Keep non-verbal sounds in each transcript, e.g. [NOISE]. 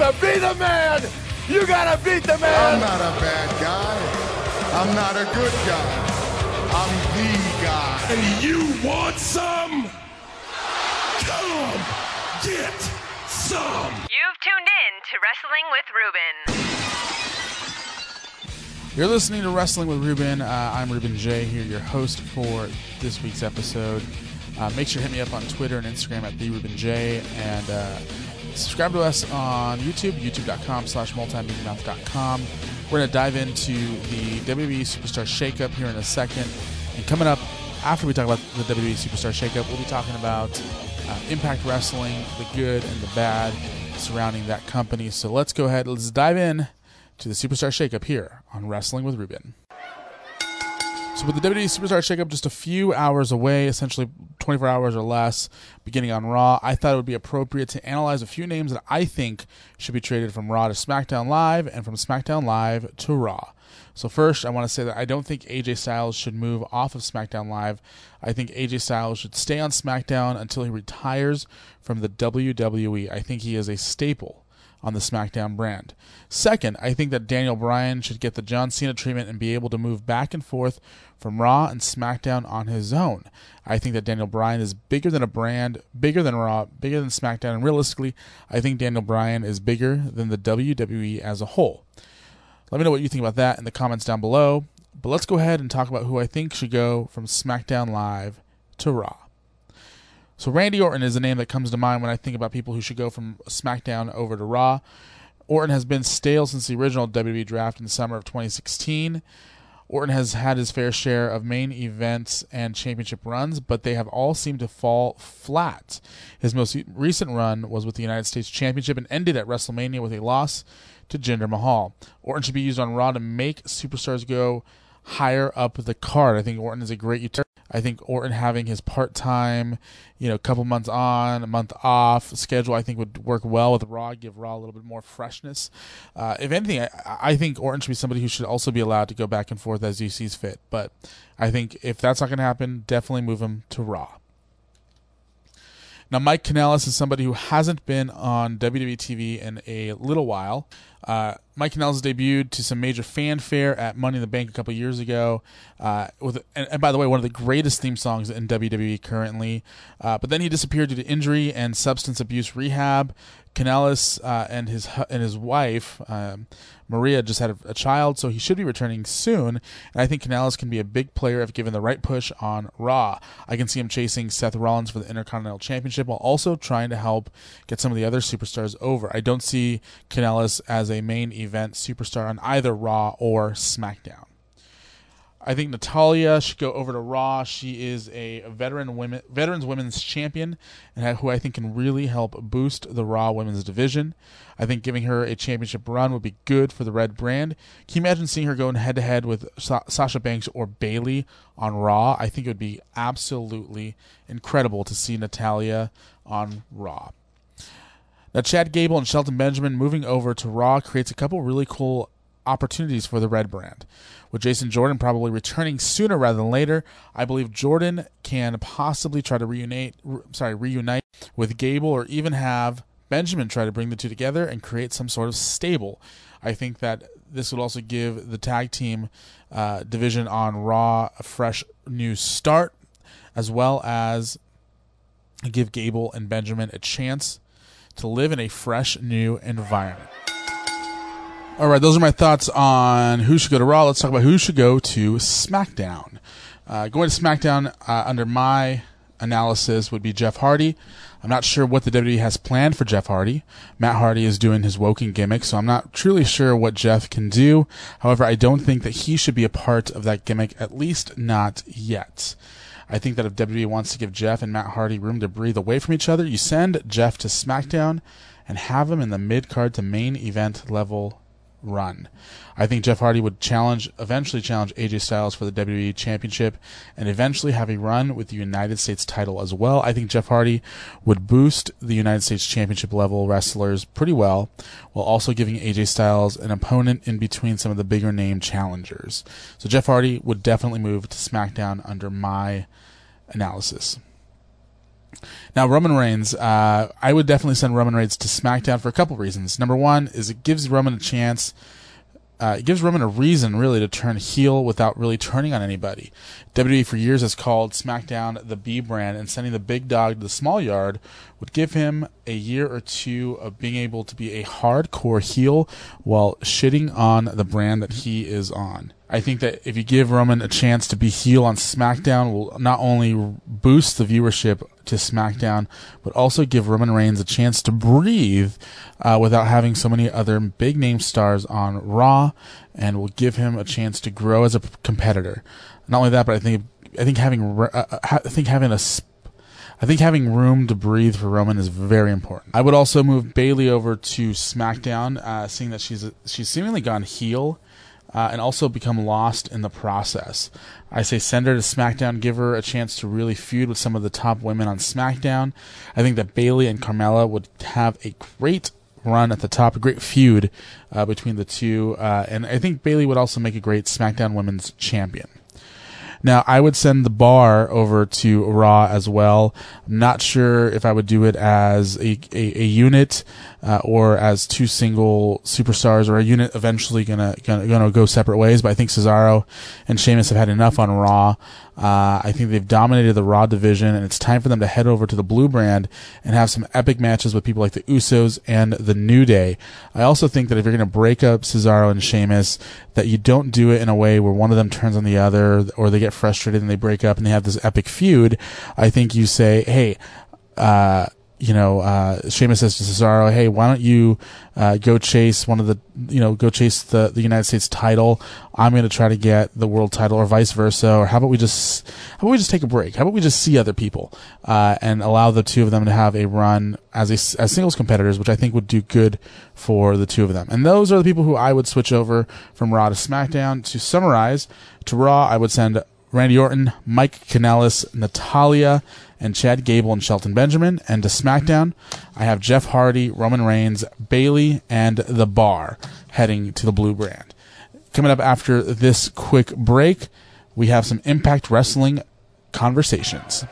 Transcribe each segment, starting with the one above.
Peace. But to be the man, you gotta beat the man. I'm not a bad guy. I'm not a good guy. I'm the guy. And you want some? Come get some. You've tuned in to Wrestling with Ruben. You're listening to Wrestling with Ruben. Uh, I'm Ruben Jay. Here, your host for this week's episode. Uh, make sure to hit me up on Twitter and Instagram at the Ruben Jay. And uh, subscribe to us on YouTube, youtube.com slash multimediamouth.com. We're going to dive into the WWE Superstar Shakeup here in a second. And coming up, after we talk about the WWE Superstar Shakeup, we'll be talking about uh, Impact Wrestling, the good and the bad surrounding that company. So let's go ahead, let's dive in to the Superstar Shakeup here on Wrestling with Ruben. So, with the WWE Superstar Shakeup just a few hours away, essentially 24 hours or less, beginning on Raw, I thought it would be appropriate to analyze a few names that I think should be traded from Raw to SmackDown Live and from SmackDown Live to Raw. So, first, I want to say that I don't think AJ Styles should move off of SmackDown Live. I think AJ Styles should stay on SmackDown until he retires from the WWE. I think he is a staple on the SmackDown brand. Second, I think that Daniel Bryan should get the John Cena treatment and be able to move back and forth from Raw and SmackDown on his own. I think that Daniel Bryan is bigger than a brand, bigger than Raw, bigger than SmackDown, and realistically, I think Daniel Bryan is bigger than the WWE as a whole. Let me know what you think about that in the comments down below. But let's go ahead and talk about who I think should go from SmackDown Live to Raw. So Randy Orton is a name that comes to mind when I think about people who should go from SmackDown over to Raw. Orton has been stale since the original WWE draft in the summer of 2016. Orton has had his fair share of main events and championship runs, but they have all seemed to fall flat. His most recent run was with the United States Championship and ended at WrestleMania with a loss to Jinder Mahal. Orton should be used on Raw to make superstars go higher up the card. I think Orton is a great utility. I think Orton having his part time, you know, couple months on, a month off schedule, I think would work well with Raw, give Raw a little bit more freshness. Uh, if anything, I, I think Orton should be somebody who should also be allowed to go back and forth as he sees fit. But I think if that's not going to happen, definitely move him to Raw. Now, Mike Kanellis is somebody who hasn't been on WWE TV in a little while. Uh, Mike Kanellis debuted to some major fanfare at Money in the Bank a couple years ago. Uh, with and, and, by the way, one of the greatest theme songs in WWE currently. Uh, but then he disappeared due to injury and substance abuse rehab. Kanellis uh, and his and his wife um, Maria just had a, a, child, so he should be returning soon. And I think Kanellis can be a big player if given the right push on Raw. I can see him chasing Seth Rollins for the Intercontinental Championship while also trying to help get some of the other superstars over. I don't see Kanellis as a main event superstar on either Raw or SmackDown. I think Natalya should go over to Raw. She is a veteran women veterans women's champion, and who I think can really help boost the Raw women's division. I think giving her a championship run would be good for the Red brand. Can you imagine seeing her going head to head with Sa- Sasha Banks or Bayley on Raw? I think it would be absolutely incredible to see Natalya on Raw. Now, Chad Gable and Shelton Benjamin moving over to Raw creates a couple really cool opportunities for the Red brand. With Jason Jordan probably returning sooner rather than later, I believe Jordan can possibly try to reunite, re, sorry, reunite with Gable or even have Benjamin try to bring the two together and create some sort of stable. I think that this would also give the tag team uh, division on Raw a fresh new start, as well as give Gable and Benjamin a chance to live in a fresh new environment. All right, those are my thoughts on who should go to Raw. Let's talk about who should go to SmackDown. Uh, going to SmackDown uh, under my analysis would be Jeff Hardy. I'm not sure what the WWE has planned for Jeff Hardy. Matt Hardy is doing his Woken gimmick, so I'm not truly sure what Jeff can do. However, I don't think that he should be a part of that gimmick, at least not yet. I think that if WWE wants to give Jeff and Matt Hardy room to breathe away from each other, you send Jeff to SmackDown and have him in the mid card to main event level run. I think Jeff Hardy would challenge, eventually challenge AJ Styles for the WWE Championship, and eventually have a run with the United States title as well. I think Jeff Hardy would boost the United States Championship level wrestlers pretty well, while also giving AJ Styles an opponent in between some of the bigger name challengers. So Jeff Hardy would definitely move to SmackDown under my analysis. Now, Roman Reigns, uh, I would definitely send Roman Reigns to SmackDown for a couple reasons. Number one is it gives Roman a chance uh, it gives Roman a reason really to turn heel without really turning on anybody. WWE for years has called SmackDown the B brand, and sending the big dog to the small yard would give him a year or two of being able to be a hardcore heel while shitting on the brand that he is on. I think that if you give Roman a chance to be heel on SmackDown, will not only boost the viewership to SmackDown, but also give Roman Reigns a chance to breathe uh, without having so many other big name stars on Raw, and will give him a chance to grow as a competitor. Not only that, but I think I think having uh, uh I think having a I think having room to breathe for Roman is very important. I would also move Bayley over to SmackDown, uh, seeing that she's she's seemingly gone heel uh, and also become lost in the process. I say send her to SmackDown, give her a chance to really feud with some of the top women on SmackDown. I think that Bayley and Carmella would have a great run at the top, a great feud uh, between the two, uh, and I think Bayley would also make a great SmackDown Women's Champion. Now, I would send the bar over to Raw as well. I'm not sure if I would do it as a, a, a unit uh, or as two single superstars or a unit eventually gonna, gonna, gonna go separate ways. But I think Cesaro and Sheamus have had enough on Raw. Uh, I think they've dominated the Raw division, and it's time for them to head over to the Blue brand and have some epic matches with people like the Usos and the New Day. I also think that if you're going to break up Cesaro and Sheamus, that you don't do it in a way where one of them turns on the other, or they get frustrated and they break up and they have this epic feud. I think you say, hey, uh, you know, uh, Sheamus says to Cesaro, "Hey, why don't you uh, go chase one of the, you know, go chase the the United States title? I'm going to try to get the world title, or vice versa. Or how about we just, how about we just take a break? How about we just see other people uh, and allow the two of them to have a run as a as singles competitors, which I think would do good for the two of them. And those are the people who I would switch over from Raw to SmackDown. To summarize, to Raw, I would send Randy Orton, Mike Kanellis, Natalya, and Chad Gable and Shelton Benjamin. And to SmackDown, I have Jeff Hardy, Roman Reigns, Bayley, and The Bar heading to the Blue brand. Coming up after this quick break, we have some Impact Wrestling conversations.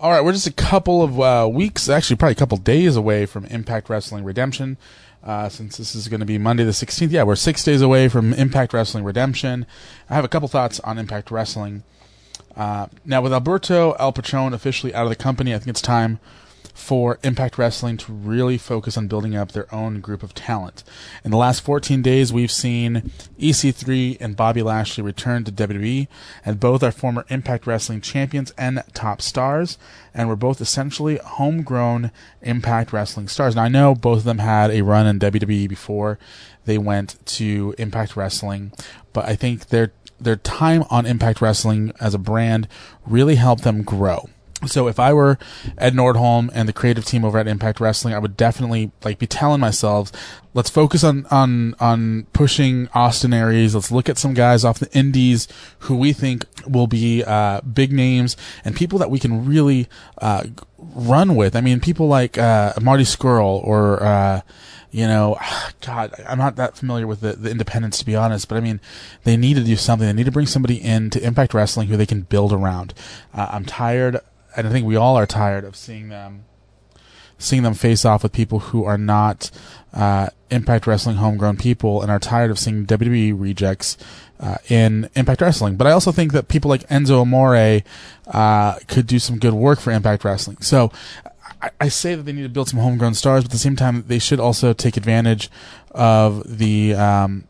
All right, we're just a couple of uh, weeks, actually, probably a couple days away from Impact Wrestling Redemption uh, since this is going to be Monday the 16th. Yeah, we're six days away from Impact Wrestling Redemption. I have a couple thoughts on Impact Wrestling. Uh, now, with Alberto El Patron officially out of the company, I think it's time for Impact Wrestling to really focus on building up their own group of talent. In the last 14 days, we've seen EC3 and Bobby Lashley return to WWE, and both are former Impact Wrestling champions and top stars, and were both essentially homegrown Impact Wrestling stars. Now, I know both of them had a run in WWE before they went to Impact Wrestling, but I think their their time on Impact Wrestling as a brand really helped them grow. So if I were Ed Nordholm and the creative team over at Impact Wrestling, I would definitely like be telling myself, let's focus on on on pushing Austin Aries. Let's look at some guys off the indies who we think will be uh, big names and people that we can really uh, run with. I mean, people like uh, Marty Scurll or uh, you know, [SIGHS] God, I'm not that familiar with the, the independents to be honest, but I mean, they need to do something. They need to bring somebody in to Impact Wrestling who they can build around. Uh, I'm tired and I think we all are tired of seeing them seeing them face off with people who are not uh, Impact Wrestling homegrown people, and are tired of seeing WWE rejects uh, in Impact Wrestling. But I also think that people like Enzo Amore uh, could do some good work for Impact Wrestling. So I, say that they need to build some homegrown stars, but at the same time, they should also take advantage of the, um,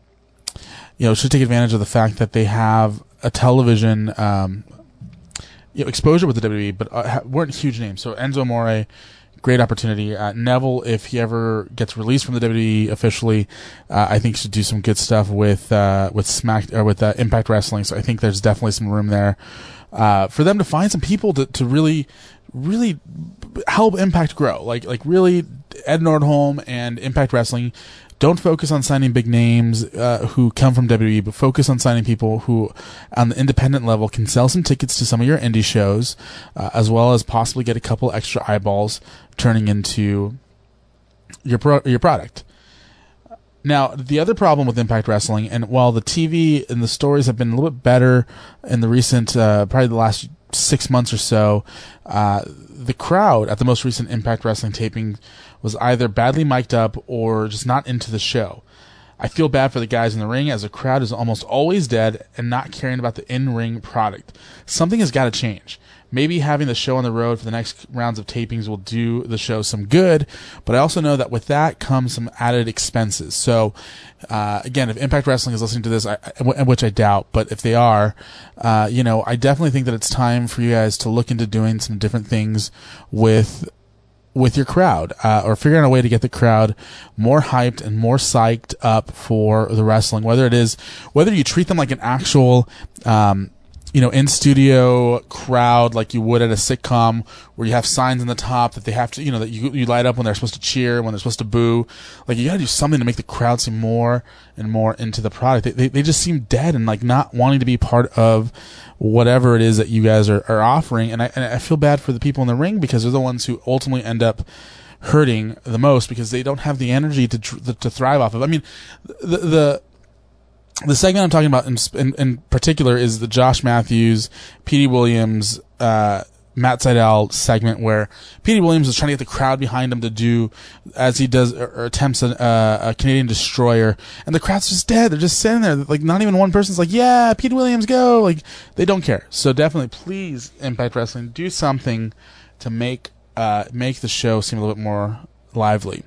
you know, should take advantage of the fact that they have a television um, you know, exposure with the WWE, but uh, weren't huge names. So Enzo Amore, great opportunity. Uh, Neville, if he ever gets released from the WWE officially, uh, I think should do some good stuff with uh, with Smack or with uh, Impact Wrestling. So I think there's definitely some room there uh, for them to find some people to, to really really help Impact grow. Like like really Ed Nordholm and Impact Wrestling don't focus on signing big names uh, who come from WWE, but focus on signing people who, on the independent level, can sell some tickets to some of your indie shows, uh, as well as possibly get a couple extra eyeballs turning into your pro- your product. Now, the other problem with Impact Wrestling, and while the TV and the stories have been a little bit better in the recent, uh, probably the last six months or so, uh, the crowd at the most recent Impact Wrestling taping was either badly mic'd up or just not into the show. I feel bad for the guys in the ring as the crowd is almost always dead and not caring about the in ring product. Something has got to change. Maybe having the show on the road for the next rounds of tapings will do the show some good, but I also know that with that comes some added expenses. So, uh, again, if Impact Wrestling is listening to this, I, which I doubt, but if they are, uh, you know, I definitely think that it's time for you guys to look into doing some different things with with your crowd uh, or figuring out a way to get the crowd more hyped and more psyched up for the wrestling whether it is whether you treat them like an actual um, you know, in studio crowd like you would at a sitcom where you have signs in the top that they have to, you know, that you, you light up when they're supposed to cheer, when they're supposed to boo. Like you gotta do something to make the crowd seem more and more into the product. They, they, they just seem dead and like not wanting to be part of whatever it is that you guys are, are offering. And I, and I feel bad for the people in the ring because they're the ones who ultimately end up hurting the most because they don't have the energy to, to thrive off of. I mean, the, the, the segment I'm talking about in, in, in particular is the Josh Matthews, Petey Williams, uh, Matt Sydal segment where Petey Williams is trying to get the crowd behind him to do as he does or, or attempts a, uh, a, Canadian destroyer, and the crowd's just dead. They're just sitting there, like not even one person's like, "Yeah, Petey Williams, go!" Like they don't care. So definitely, please, Impact Wrestling, do something to make uh, make the show seem a little bit more lively.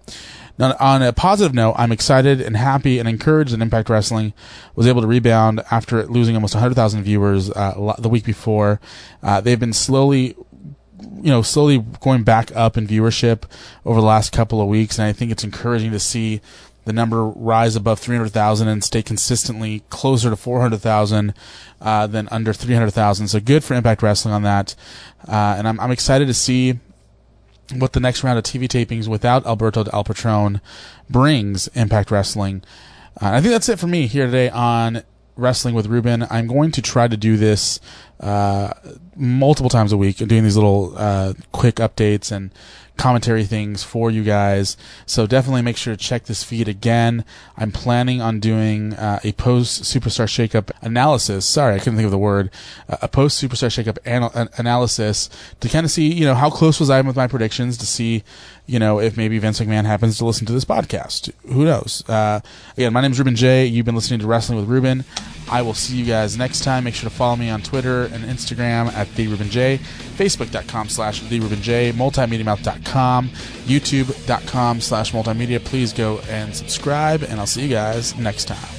Now, on a positive note, I'm excited and happy and encouraged that Impact Wrestling was able to rebound after losing almost 100,000 viewers uh, the week before. Uh, they've been slowly you know, slowly going back up in viewership over the last couple of weeks, and I think it's encouraging to see the number rise above 300,000 and stay consistently closer to 400,000 uh, than under 300,000. So good for Impact Wrestling on that, uh, and I'm I'm excited to see what the next round of TV tapings without Alberto Del Patron brings Impact Wrestling. Uh, I think that's it for me here today on Wrestling with Ruben. I'm going to try to do this uh, multiple times a week, doing these little uh, quick updates and commentary things for you guys. So definitely make sure to check this feed again. I'm planning on doing uh, a post Superstar Shakeup analysis. Sorry, I couldn't think of the word. Uh, a post Superstar Shakeup anal- analysis to kind of see, you know, how close was I with my predictions to see, you know, if maybe Vince McMahon happens to listen to this podcast. Who knows? Uh, again, my name is Ruben Jay. You've been listening to Wrestling with Ruben. I will see you guys next time. Make sure to follow me on Twitter and Instagram at the Ruben Jay, Facebook.com slash the Ruben Jay, MultimediaMouth.com, YouTube.com slash multimedia. Please go and subscribe, and I'll see you guys next time.